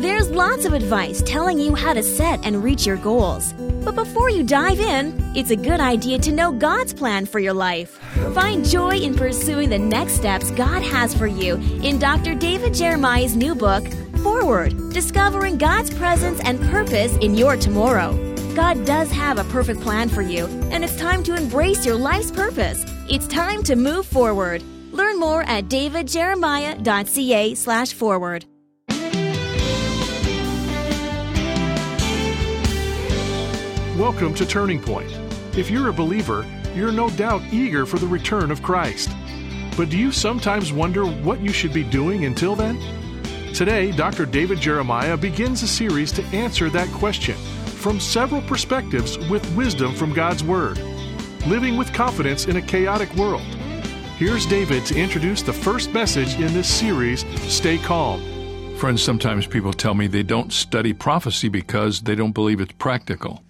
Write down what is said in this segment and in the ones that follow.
There's lots of advice telling you how to set and reach your goals. But before you dive in, it's a good idea to know God's plan for your life. Find joy in pursuing the next steps God has for you in Dr. David Jeremiah's new book, Forward Discovering God's Presence and Purpose in Your Tomorrow. God does have a perfect plan for you, and it's time to embrace your life's purpose. It's time to move forward. Learn more at davidjeremiah.ca Welcome to Turning Point. If you're a believer, you're no doubt eager for the return of Christ. But do you sometimes wonder what you should be doing until then? Today, Dr. David Jeremiah begins a series to answer that question from several perspectives with wisdom from God's Word. Living with confidence in a chaotic world. Here's David to introduce the first message in this series Stay Calm. Friends, sometimes people tell me they don't study prophecy because they don't believe it's practical.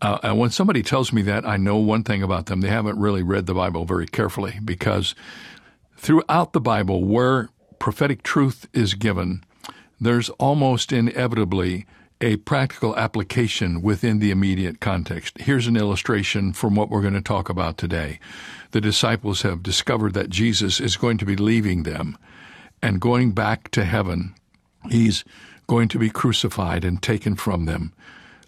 Uh, and when somebody tells me that, I know one thing about them. They haven't really read the Bible very carefully because throughout the Bible, where prophetic truth is given, there's almost inevitably a practical application within the immediate context. Here's an illustration from what we're going to talk about today. The disciples have discovered that Jesus is going to be leaving them and going back to heaven. He's going to be crucified and taken from them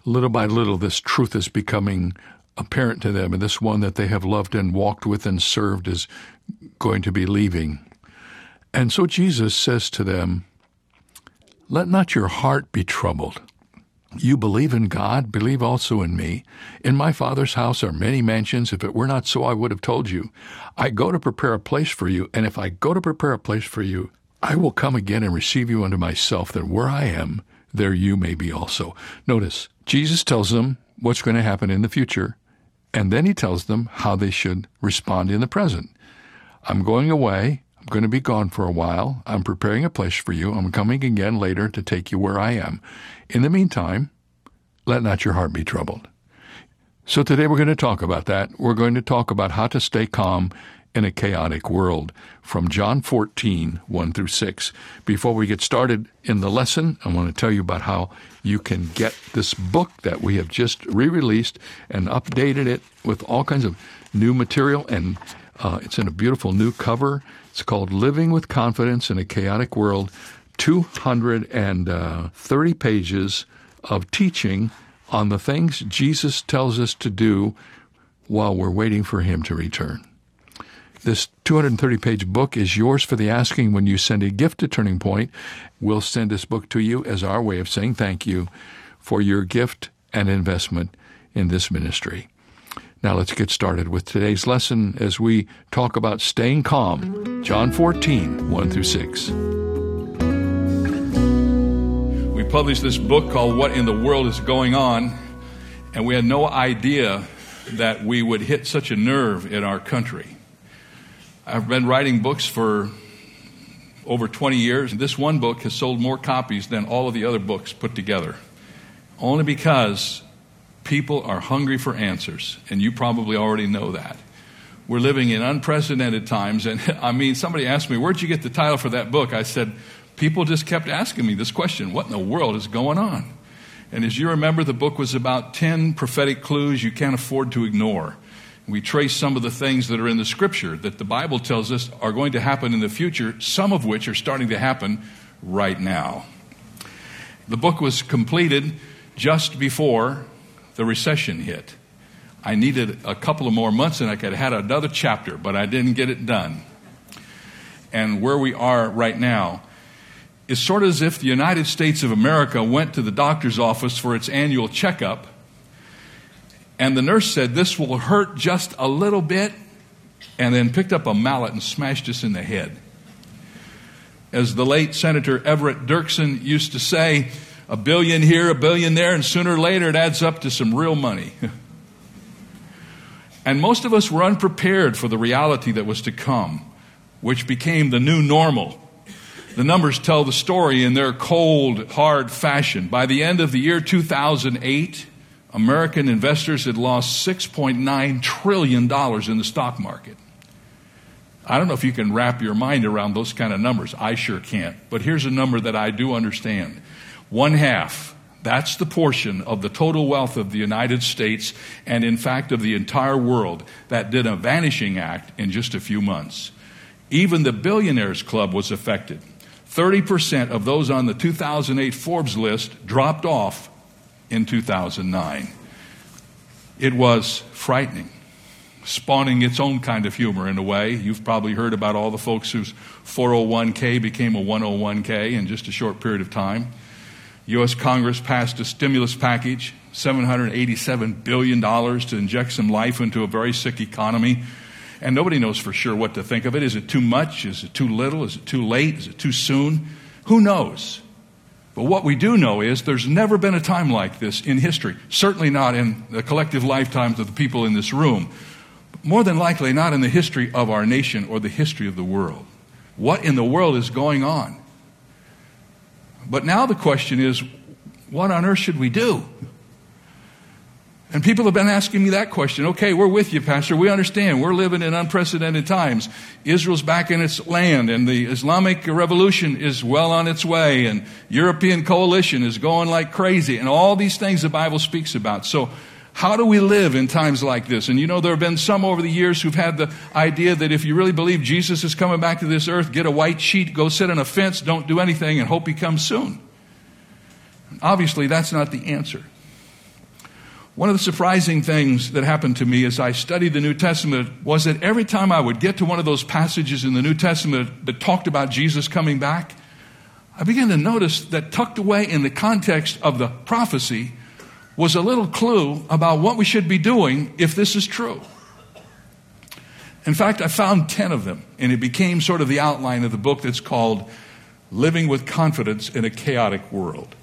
little by little, this truth is becoming apparent to them, and this one that they have loved and walked with and served is going to be leaving. And so Jesus says to them, Let not your heart be troubled. You believe in God, believe also in me. In my Father's house are many mansions. If it were not so, I would have told you. I go to prepare a place for you, and if I go to prepare a place for you, I will come again and receive you unto myself, that where I am, there you may be also. Notice, Jesus tells them what's going to happen in the future, and then he tells them how they should respond in the present. I'm going away. I'm going to be gone for a while. I'm preparing a place for you. I'm coming again later to take you where I am. In the meantime, let not your heart be troubled. So today we're going to talk about that. We're going to talk about how to stay calm in a chaotic world from John 14, 1 through 6. Before we get started in the lesson, I want to tell you about how you can get this book that we have just re released and updated it with all kinds of new material, and uh, it's in a beautiful new cover. It's called Living with Confidence in a Chaotic World 230 pages of teaching on the things Jesus tells us to do while we're waiting for Him to return. This 230 page book is yours for the asking when you send a gift to Turning Point. We'll send this book to you as our way of saying thank you for your gift and investment in this ministry. Now let's get started with today's lesson as we talk about staying calm. John 14, 1 through 6. We published this book called What in the World is Going On, and we had no idea that we would hit such a nerve in our country. I've been writing books for over 20 years. And this one book has sold more copies than all of the other books put together. Only because people are hungry for answers, and you probably already know that. We're living in unprecedented times, and I mean, somebody asked me, Where'd you get the title for that book? I said, People just kept asking me this question What in the world is going on? And as you remember, the book was about 10 prophetic clues you can't afford to ignore we trace some of the things that are in the scripture that the Bible tells us are going to happen in the future, some of which are starting to happen right now. The book was completed just before the recession hit. I needed a couple of more months and I could have had another chapter, but I didn't get it done. And where we are right now is sort of as if the United States of America went to the doctor's office for its annual checkup and the nurse said, This will hurt just a little bit, and then picked up a mallet and smashed us in the head. As the late Senator Everett Dirksen used to say, a billion here, a billion there, and sooner or later it adds up to some real money. and most of us were unprepared for the reality that was to come, which became the new normal. The numbers tell the story in their cold, hard fashion. By the end of the year 2008, American investors had lost $6.9 trillion in the stock market. I don't know if you can wrap your mind around those kind of numbers. I sure can't. But here's a number that I do understand One half. That's the portion of the total wealth of the United States and, in fact, of the entire world that did a vanishing act in just a few months. Even the Billionaires Club was affected. 30% of those on the 2008 Forbes list dropped off in 2009. It was frightening, spawning its own kind of humor in a way. You've probably heard about all the folks whose 401k became a 101k in just a short period of time. U.S. Congress passed a stimulus package, $787 billion to inject some life into a very sick economy. And nobody knows for sure what to think of it. Is it too much? Is it too little? Is it too late? Is it too soon? Who knows? But what we do know is there's never been a time like this in history. Certainly not in the collective lifetimes of the people in this room. More than likely, not in the history of our nation or the history of the world. What in the world is going on? But now the question is what on earth should we do? And people have been asking me that question. Okay, we're with you, Pastor. We understand. We're living in unprecedented times. Israel's back in its land, and the Islamic revolution is well on its way, and European coalition is going like crazy, and all these things the Bible speaks about. So, how do we live in times like this? And you know, there have been some over the years who've had the idea that if you really believe Jesus is coming back to this earth, get a white sheet, go sit on a fence, don't do anything, and hope he comes soon. Obviously, that's not the answer. One of the surprising things that happened to me as I studied the New Testament was that every time I would get to one of those passages in the New Testament that talked about Jesus coming back, I began to notice that tucked away in the context of the prophecy was a little clue about what we should be doing if this is true. In fact, I found 10 of them, and it became sort of the outline of the book that's called Living with Confidence in a Chaotic World.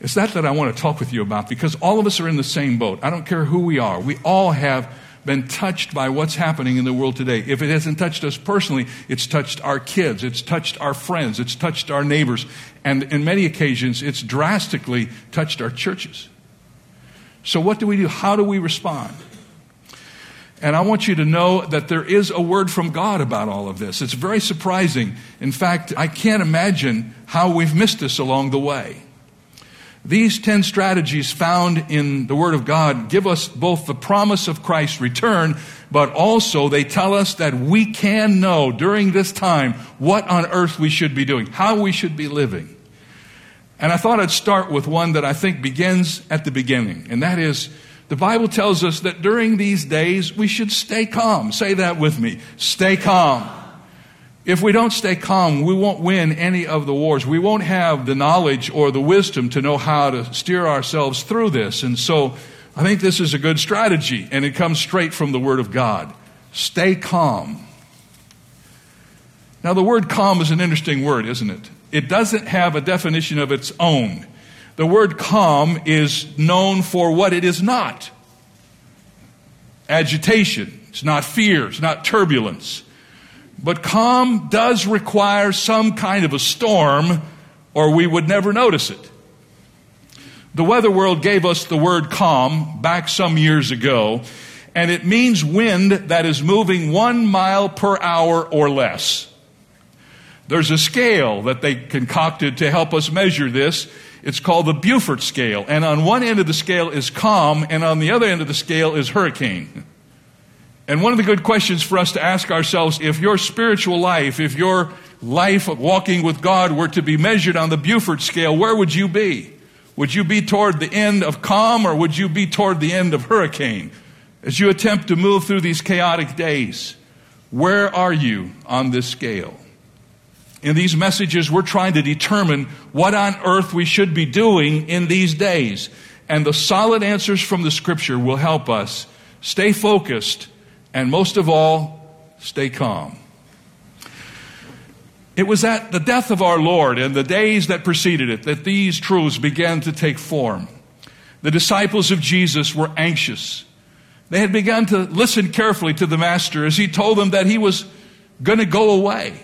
It's that that I want to talk with you about because all of us are in the same boat. I don't care who we are. We all have been touched by what's happening in the world today. If it hasn't touched us personally, it's touched our kids, it's touched our friends, it's touched our neighbors, and in many occasions, it's drastically touched our churches. So, what do we do? How do we respond? And I want you to know that there is a word from God about all of this. It's very surprising. In fact, I can't imagine how we've missed this along the way. These 10 strategies found in the Word of God give us both the promise of Christ's return, but also they tell us that we can know during this time what on earth we should be doing, how we should be living. And I thought I'd start with one that I think begins at the beginning, and that is the Bible tells us that during these days we should stay calm. Say that with me. Stay calm. If we don't stay calm, we won't win any of the wars. We won't have the knowledge or the wisdom to know how to steer ourselves through this. And so I think this is a good strategy, and it comes straight from the Word of God. Stay calm. Now, the word calm is an interesting word, isn't it? It doesn't have a definition of its own. The word calm is known for what it is not agitation, it's not fear, it's not turbulence. But calm does require some kind of a storm, or we would never notice it. The Weather World gave us the word calm back some years ago, and it means wind that is moving one mile per hour or less. There's a scale that they concocted to help us measure this. It's called the Beaufort scale. And on one end of the scale is calm, and on the other end of the scale is hurricane. And one of the good questions for us to ask ourselves if your spiritual life, if your life of walking with God were to be measured on the Beaufort scale, where would you be? Would you be toward the end of calm or would you be toward the end of hurricane? As you attempt to move through these chaotic days, where are you on this scale? In these messages, we're trying to determine what on earth we should be doing in these days. And the solid answers from the scripture will help us stay focused and most of all, stay calm. It was at the death of our Lord and the days that preceded it that these truths began to take form. The disciples of Jesus were anxious. They had begun to listen carefully to the Master as he told them that he was going to go away.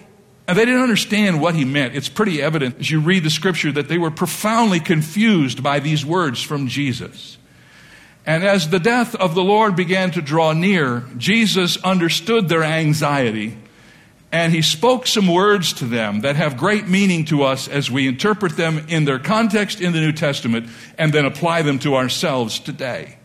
And they didn't understand what he meant. It's pretty evident as you read the scripture that they were profoundly confused by these words from Jesus. And as the death of the Lord began to draw near, Jesus understood their anxiety and he spoke some words to them that have great meaning to us as we interpret them in their context in the New Testament and then apply them to ourselves today.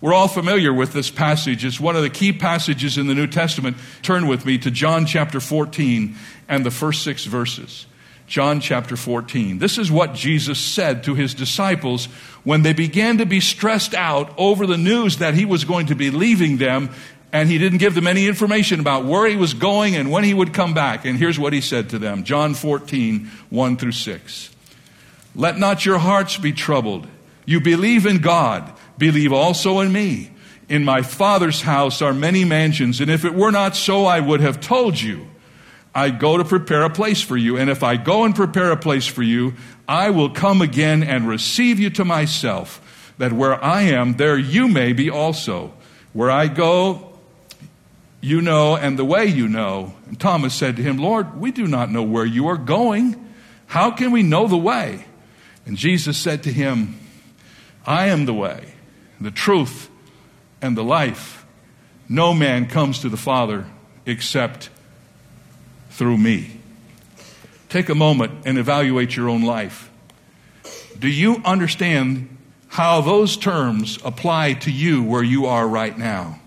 We're all familiar with this passage. It's one of the key passages in the New Testament. Turn with me to John chapter 14 and the first six verses. John chapter 14. This is what Jesus said to his disciples when they began to be stressed out over the news that he was going to be leaving them and he didn't give them any information about where he was going and when he would come back. And here's what he said to them John 14, 1 through 6. Let not your hearts be troubled. You believe in God, believe also in me. In my Father's house are many mansions, and if it were not so, I would have told you. I go to prepare a place for you. And if I go and prepare a place for you, I will come again and receive you to myself, that where I am, there you may be also. Where I go, you know, and the way you know. And Thomas said to him, Lord, we do not know where you are going. How can we know the way? And Jesus said to him, I am the way, the truth, and the life. No man comes to the Father except through me. Take a moment and evaluate your own life. Do you understand how those terms apply to you where you are right now?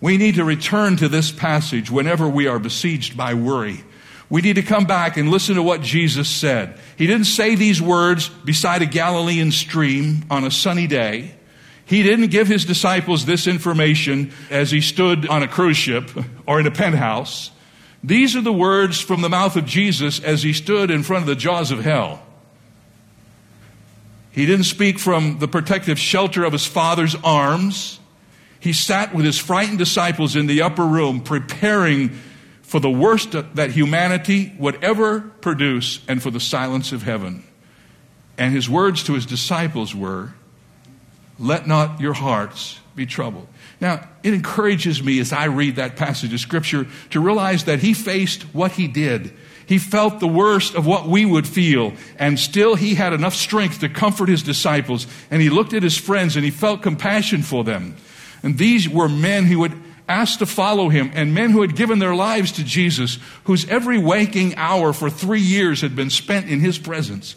We need to return to this passage whenever we are besieged by worry. We need to come back and listen to what Jesus said. He didn't say these words beside a Galilean stream on a sunny day. He didn't give his disciples this information as he stood on a cruise ship or in a penthouse. These are the words from the mouth of Jesus as he stood in front of the jaws of hell. He didn't speak from the protective shelter of his father's arms. He sat with his frightened disciples in the upper room, preparing for the worst that humanity would ever produce and for the silence of heaven. And his words to his disciples were, Let not your hearts be troubled. Now, it encourages me as I read that passage of Scripture to realize that he faced what he did. He felt the worst of what we would feel, and still he had enough strength to comfort his disciples. And he looked at his friends and he felt compassion for them. And these were men who had asked to follow him, and men who had given their lives to Jesus, whose every waking hour for three years had been spent in his presence.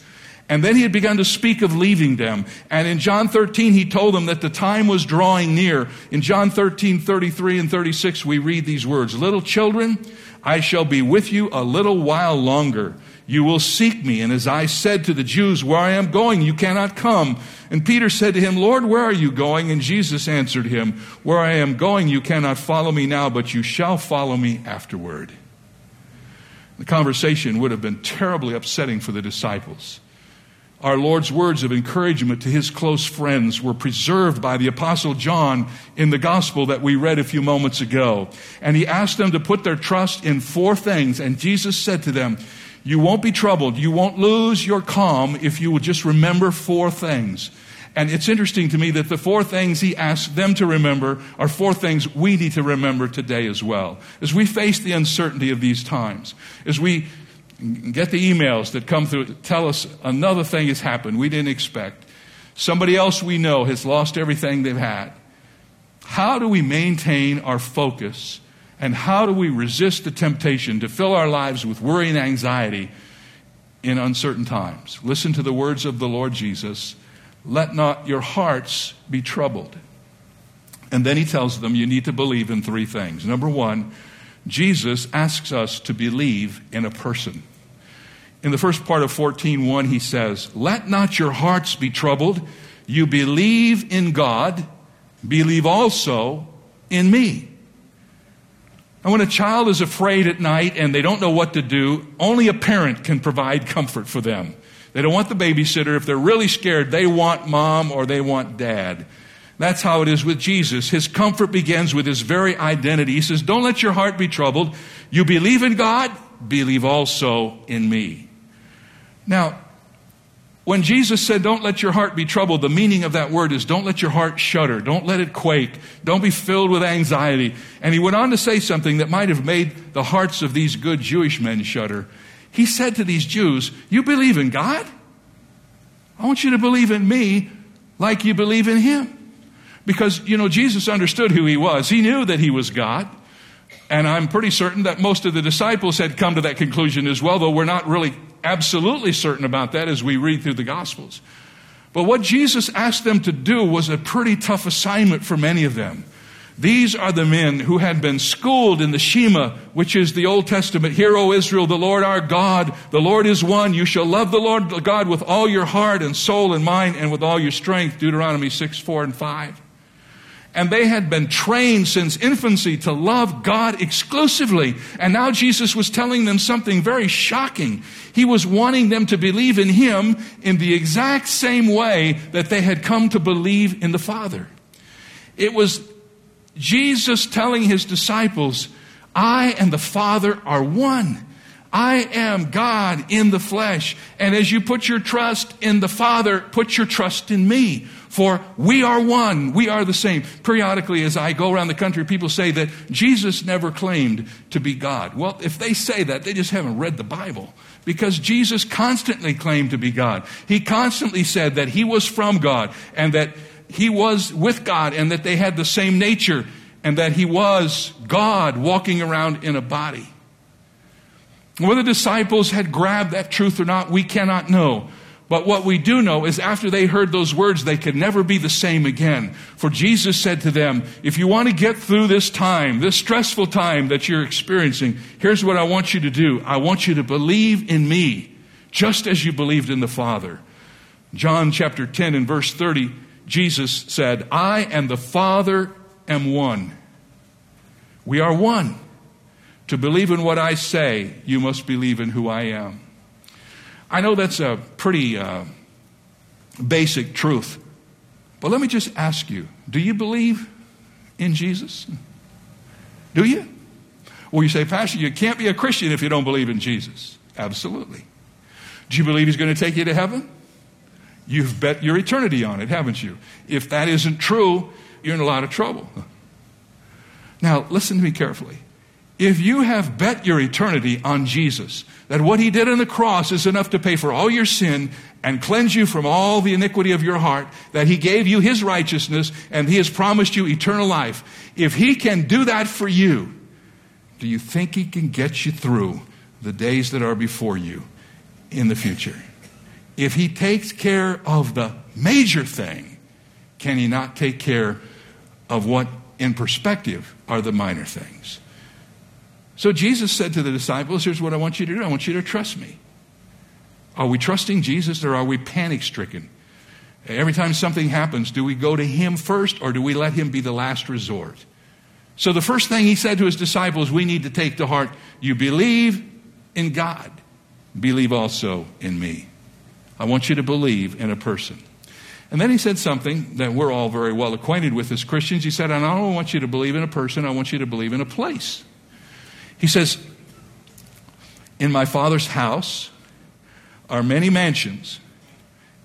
And then he had begun to speak of leaving them. And in John 13, he told them that the time was drawing near. In John 13, 33 and 36, we read these words Little children, I shall be with you a little while longer. You will seek me. And as I said to the Jews, Where I am going, you cannot come. And Peter said to him, Lord, where are you going? And Jesus answered him, Where I am going, you cannot follow me now, but you shall follow me afterward. The conversation would have been terribly upsetting for the disciples. Our Lord's words of encouragement to his close friends were preserved by the Apostle John in the gospel that we read a few moments ago. And he asked them to put their trust in four things. And Jesus said to them, You won't be troubled. You won't lose your calm if you will just remember four things. And it's interesting to me that the four things he asked them to remember are four things we need to remember today as well. As we face the uncertainty of these times, as we get the emails that come through tell us another thing has happened we didn't expect. Somebody else we know has lost everything they've had. How do we maintain our focus and how do we resist the temptation to fill our lives with worry and anxiety in uncertain times? Listen to the words of the Lord Jesus let not your hearts be troubled. And then he tells them you need to believe in three things. Number one, Jesus asks us to believe in a person in the first part of 14:1 he says, "Let not your hearts be troubled. You believe in God, believe also in me." And when a child is afraid at night and they don't know what to do, only a parent can provide comfort for them. They don't want the babysitter. If they're really scared, they want mom or they want dad. That's how it is with Jesus. His comfort begins with his very identity. He says, Don't let your heart be troubled. You believe in God, believe also in me. Now, when Jesus said, Don't let your heart be troubled, the meaning of that word is don't let your heart shudder. Don't let it quake. Don't be filled with anxiety. And he went on to say something that might have made the hearts of these good Jewish men shudder. He said to these Jews, You believe in God? I want you to believe in me like you believe in him. Because, you know, Jesus understood who he was. He knew that he was God. And I'm pretty certain that most of the disciples had come to that conclusion as well, though we're not really absolutely certain about that as we read through the Gospels. But what Jesus asked them to do was a pretty tough assignment for many of them. These are the men who had been schooled in the Shema, which is the Old Testament. Hear, O Israel, the Lord our God, the Lord is one. You shall love the Lord God with all your heart and soul and mind and with all your strength. Deuteronomy 6, 4 and 5. And they had been trained since infancy to love God exclusively. And now Jesus was telling them something very shocking. He was wanting them to believe in Him in the exact same way that they had come to believe in the Father. It was Jesus telling His disciples, I and the Father are one. I am God in the flesh. And as you put your trust in the Father, put your trust in me. For we are one. We are the same. Periodically, as I go around the country, people say that Jesus never claimed to be God. Well, if they say that, they just haven't read the Bible. Because Jesus constantly claimed to be God. He constantly said that he was from God and that he was with God and that they had the same nature and that he was God walking around in a body. Whether the disciples had grabbed that truth or not, we cannot know. But what we do know is after they heard those words, they could never be the same again. For Jesus said to them, if you want to get through this time, this stressful time that you're experiencing, here's what I want you to do. I want you to believe in me, just as you believed in the Father. John chapter 10 and verse 30, Jesus said, I and the Father am one. We are one. To believe in what I say, you must believe in who I am. I know that's a pretty uh, basic truth, but let me just ask you do you believe in Jesus? Do you? Well, you say, Pastor, you can't be a Christian if you don't believe in Jesus. Absolutely. Do you believe he's going to take you to heaven? You've bet your eternity on it, haven't you? If that isn't true, you're in a lot of trouble. Now, listen to me carefully. If you have bet your eternity on Jesus, that what he did on the cross is enough to pay for all your sin and cleanse you from all the iniquity of your heart, that he gave you his righteousness and he has promised you eternal life, if he can do that for you, do you think he can get you through the days that are before you in the future? If he takes care of the major thing, can he not take care of what in perspective are the minor things? So Jesus said to the disciples, Here's what I want you to do I want you to trust me. Are we trusting Jesus or are we panic stricken? Every time something happens, do we go to Him first or do we let Him be the last resort? So the first thing He said to His disciples, we need to take to heart you believe in God, believe also in me. I want you to believe in a person. And then he said something that we're all very well acquainted with as Christians. He said, I don't want you to believe in a person, I want you to believe in a place. He says, In my Father's house are many mansions.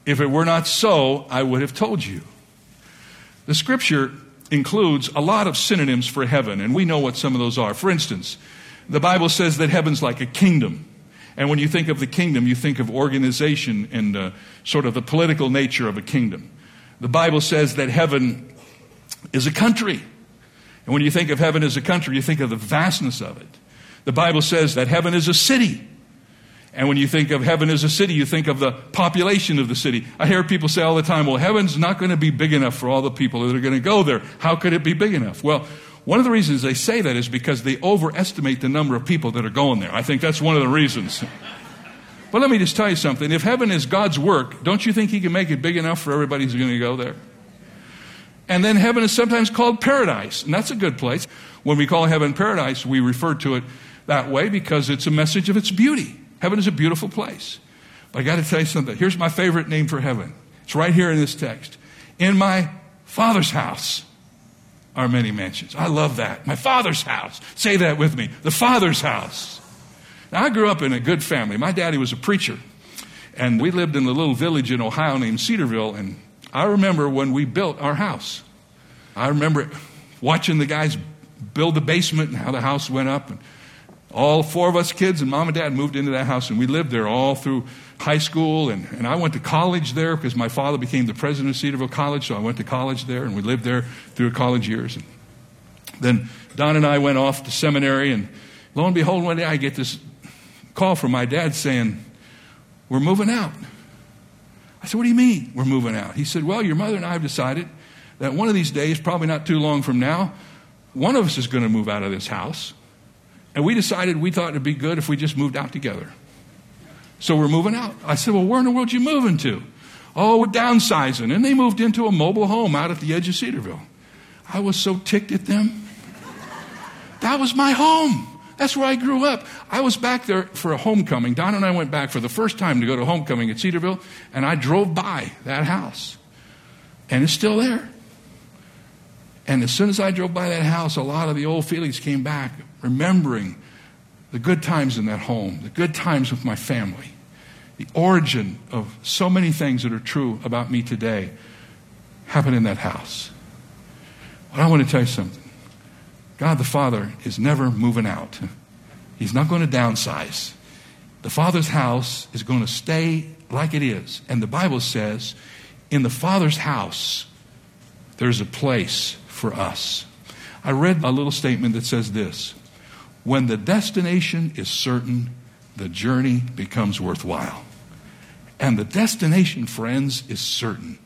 If it were not so, I would have told you. The scripture includes a lot of synonyms for heaven, and we know what some of those are. For instance, the Bible says that heaven's like a kingdom. And when you think of the kingdom, you think of organization and uh, sort of the political nature of a kingdom. The Bible says that heaven is a country. And when you think of heaven as a country, you think of the vastness of it. The Bible says that heaven is a city. And when you think of heaven as a city, you think of the population of the city. I hear people say all the time, well, heaven's not going to be big enough for all the people that are going to go there. How could it be big enough? Well, one of the reasons they say that is because they overestimate the number of people that are going there. I think that's one of the reasons. But let me just tell you something. If heaven is God's work, don't you think He can make it big enough for everybody who's going to go there? And then heaven is sometimes called paradise, and that's a good place. When we call heaven paradise, we refer to it that way because it's a message of its beauty. Heaven is a beautiful place. But I got to tell you something. Here's my favorite name for heaven. It's right here in this text. In my Father's house are many mansions. I love that. My Father's house. Say that with me. The Father's house. Now, I grew up in a good family. My daddy was a preacher. And we lived in a little village in Ohio named Cedarville. And I remember when we built our house. I remember watching the guys build the basement and how the house went up. And all four of us kids and mom and dad moved into that house, and we lived there all through high school. And, and I went to college there because my father became the president of Cedarville College, so I went to college there, and we lived there through college years. And Then Donna and I went off to seminary, and lo and behold, one day I get this call from my dad saying, We're moving out. I said, What do you mean we're moving out? He said, Well, your mother and I have decided that one of these days, probably not too long from now, one of us is going to move out of this house. And we decided we thought it'd be good if we just moved out together. So we're moving out. I said, Well, where in the world are you moving to? Oh, we're downsizing. And they moved into a mobile home out at the edge of Cedarville. I was so ticked at them. That was my home. That's where I grew up. I was back there for a homecoming. Donna and I went back for the first time to go to homecoming at Cedarville, and I drove by that house. And it's still there. And as soon as I drove by that house, a lot of the old feelings came back, remembering the good times in that home, the good times with my family, the origin of so many things that are true about me today happened in that house. But I want to tell you something God the Father is never moving out, He's not going to downsize. The Father's house is going to stay like it is. And the Bible says, in the Father's house, there's a place for us. I read a little statement that says this When the destination is certain, the journey becomes worthwhile. And the destination, friends, is certain.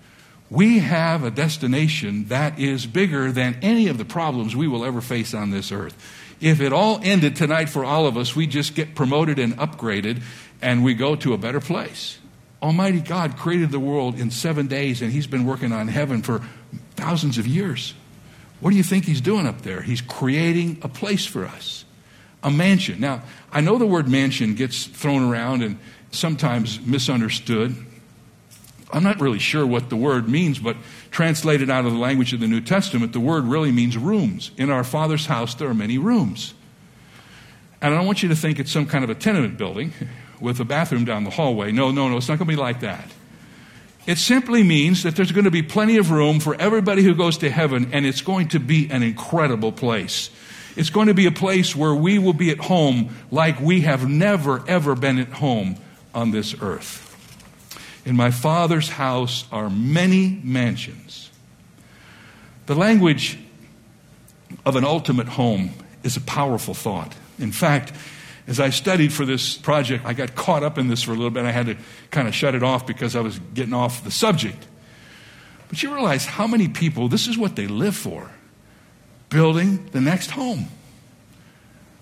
We have a destination that is bigger than any of the problems we will ever face on this earth. If it all ended tonight for all of us, we just get promoted and upgraded and we go to a better place. Almighty God created the world in seven days and He's been working on heaven for thousands of years. What do you think he's doing up there? He's creating a place for us, a mansion. Now, I know the word mansion gets thrown around and sometimes misunderstood. I'm not really sure what the word means, but translated out of the language of the New Testament, the word really means rooms. In our Father's house, there are many rooms. And I don't want you to think it's some kind of a tenement building with a bathroom down the hallway. No, no, no, it's not going to be like that. It simply means that there's going to be plenty of room for everybody who goes to heaven, and it's going to be an incredible place. It's going to be a place where we will be at home like we have never, ever been at home on this earth. In my Father's house are many mansions. The language of an ultimate home is a powerful thought. In fact, as I studied for this project, I got caught up in this for a little bit. I had to kind of shut it off because I was getting off the subject. But you realize how many people, this is what they live for building the next home.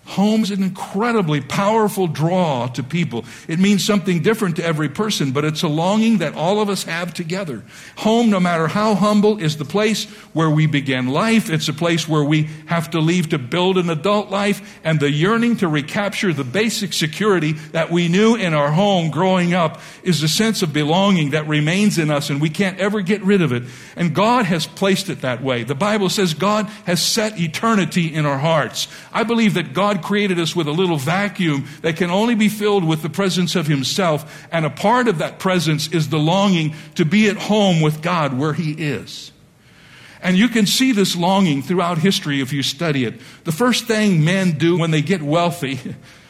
Home's an incredibly powerful draw to people. It means something different to every person, but it's a longing that all of us have together. Home, no matter how humble, is the place where we begin life. It's a place where we have to leave to build an adult life, and the yearning to recapture the basic security that we knew in our home growing up is a sense of belonging that remains in us, and we can't ever get rid of it. And God has placed it that way. The Bible says God has set eternity in our hearts. I believe that God God created us with a little vacuum that can only be filled with the presence of Himself. And a part of that presence is the longing to be at home with God where He is. And you can see this longing throughout history if you study it. The first thing men do when they get wealthy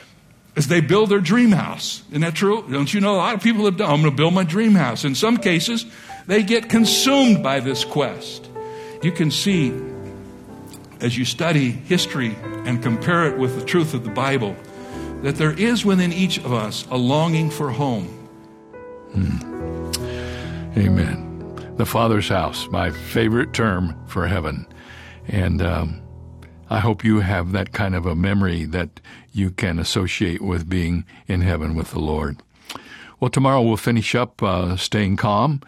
is they build their dream house. Isn't that true? Don't you know a lot of people have done? I'm going to build my dream house. In some cases, they get consumed by this quest. You can see as you study history and compare it with the truth of the Bible, that there is within each of us a longing for home. Hmm. Amen. The Father's house, my favorite term for heaven. And um, I hope you have that kind of a memory that you can associate with being in heaven with the Lord. Well, tomorrow we'll finish up uh, staying calm.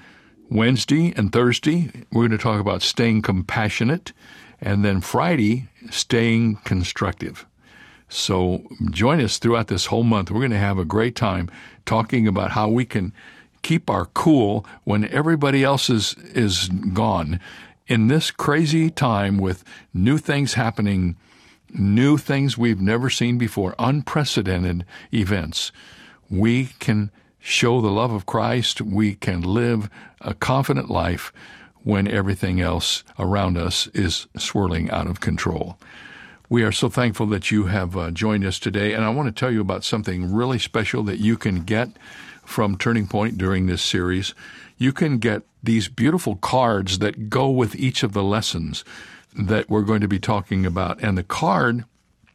Wednesday and Thursday, we're going to talk about staying compassionate. And then Friday, staying constructive. So join us throughout this whole month. We're going to have a great time talking about how we can keep our cool when everybody else is, is gone. In this crazy time with new things happening, new things we've never seen before, unprecedented events, we can show the love of Christ. We can live a confident life when everything else around us is swirling out of control. We are so thankful that you have uh, joined us today, and I want to tell you about something really special that you can get from Turning Point during this series. You can get these beautiful cards that go with each of the lessons. that we're going to be talking about. And the card,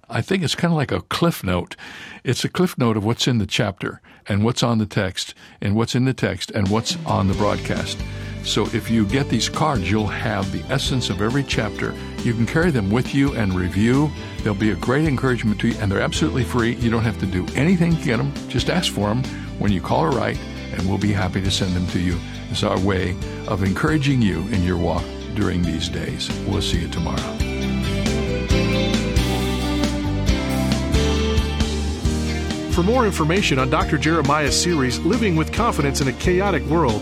I think it's kind of like a cliff note. It's a cliff note of what's in the chapter and what's on the text and what's in the text and what's on the broadcast. So if you get these cards, you'll have the essence of every chapter. You can carry them with you and review. They'll be a great encouragement to you, and they're absolutely free. You don't have to do anything to get them. Just ask for them when you call or write, and we'll be happy to send them to you. It's our way of encouraging you in your walk during these days. We'll see you tomorrow. For more information on Dr. Jeremiah's series, Living with Confidence in a Chaotic World,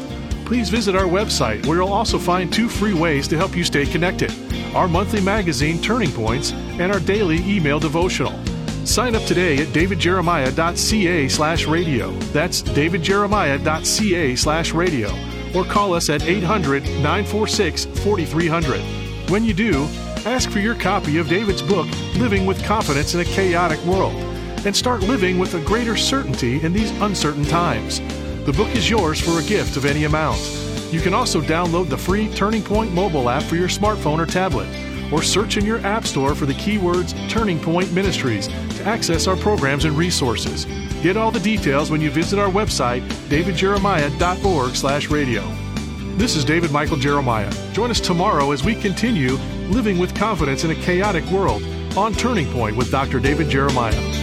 please visit our website where you'll also find two free ways to help you stay connected our monthly magazine, Turning Points, and our daily email devotional. Sign up today at davidjeremiah.ca slash radio. That's davidjeremiah.ca slash radio. Or call us at 800 946 4300. When you do, ask for your copy of David's book, Living with Confidence in a Chaotic World, and start living with a greater certainty in these uncertain times. The book is yours for a gift of any amount. You can also download the free Turning Point mobile app for your smartphone or tablet, or search in your app store for the keywords Turning Point Ministries to access our programs and resources. Get all the details when you visit our website, davidjeremiah.org/radio. This is David Michael Jeremiah. Join us tomorrow as we continue living with confidence in a chaotic world on Turning Point with Dr. David Jeremiah.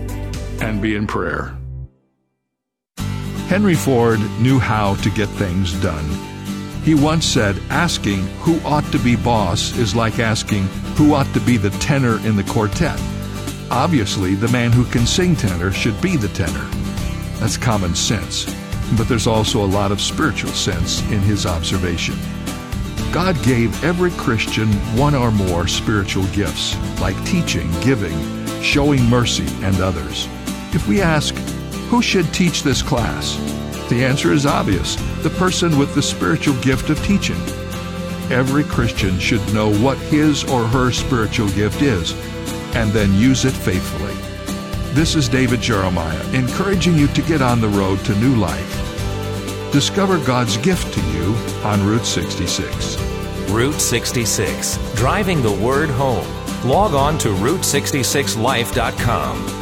and be in prayer. Henry Ford knew how to get things done. He once said, Asking who ought to be boss is like asking who ought to be the tenor in the quartet. Obviously, the man who can sing tenor should be the tenor. That's common sense, but there's also a lot of spiritual sense in his observation. God gave every Christian one or more spiritual gifts, like teaching, giving, showing mercy, and others. If we ask, who should teach this class? The answer is obvious the person with the spiritual gift of teaching. Every Christian should know what his or her spiritual gift is and then use it faithfully. This is David Jeremiah encouraging you to get on the road to new life. Discover God's gift to you on Route 66. Route 66, driving the word home. Log on to Route66Life.com.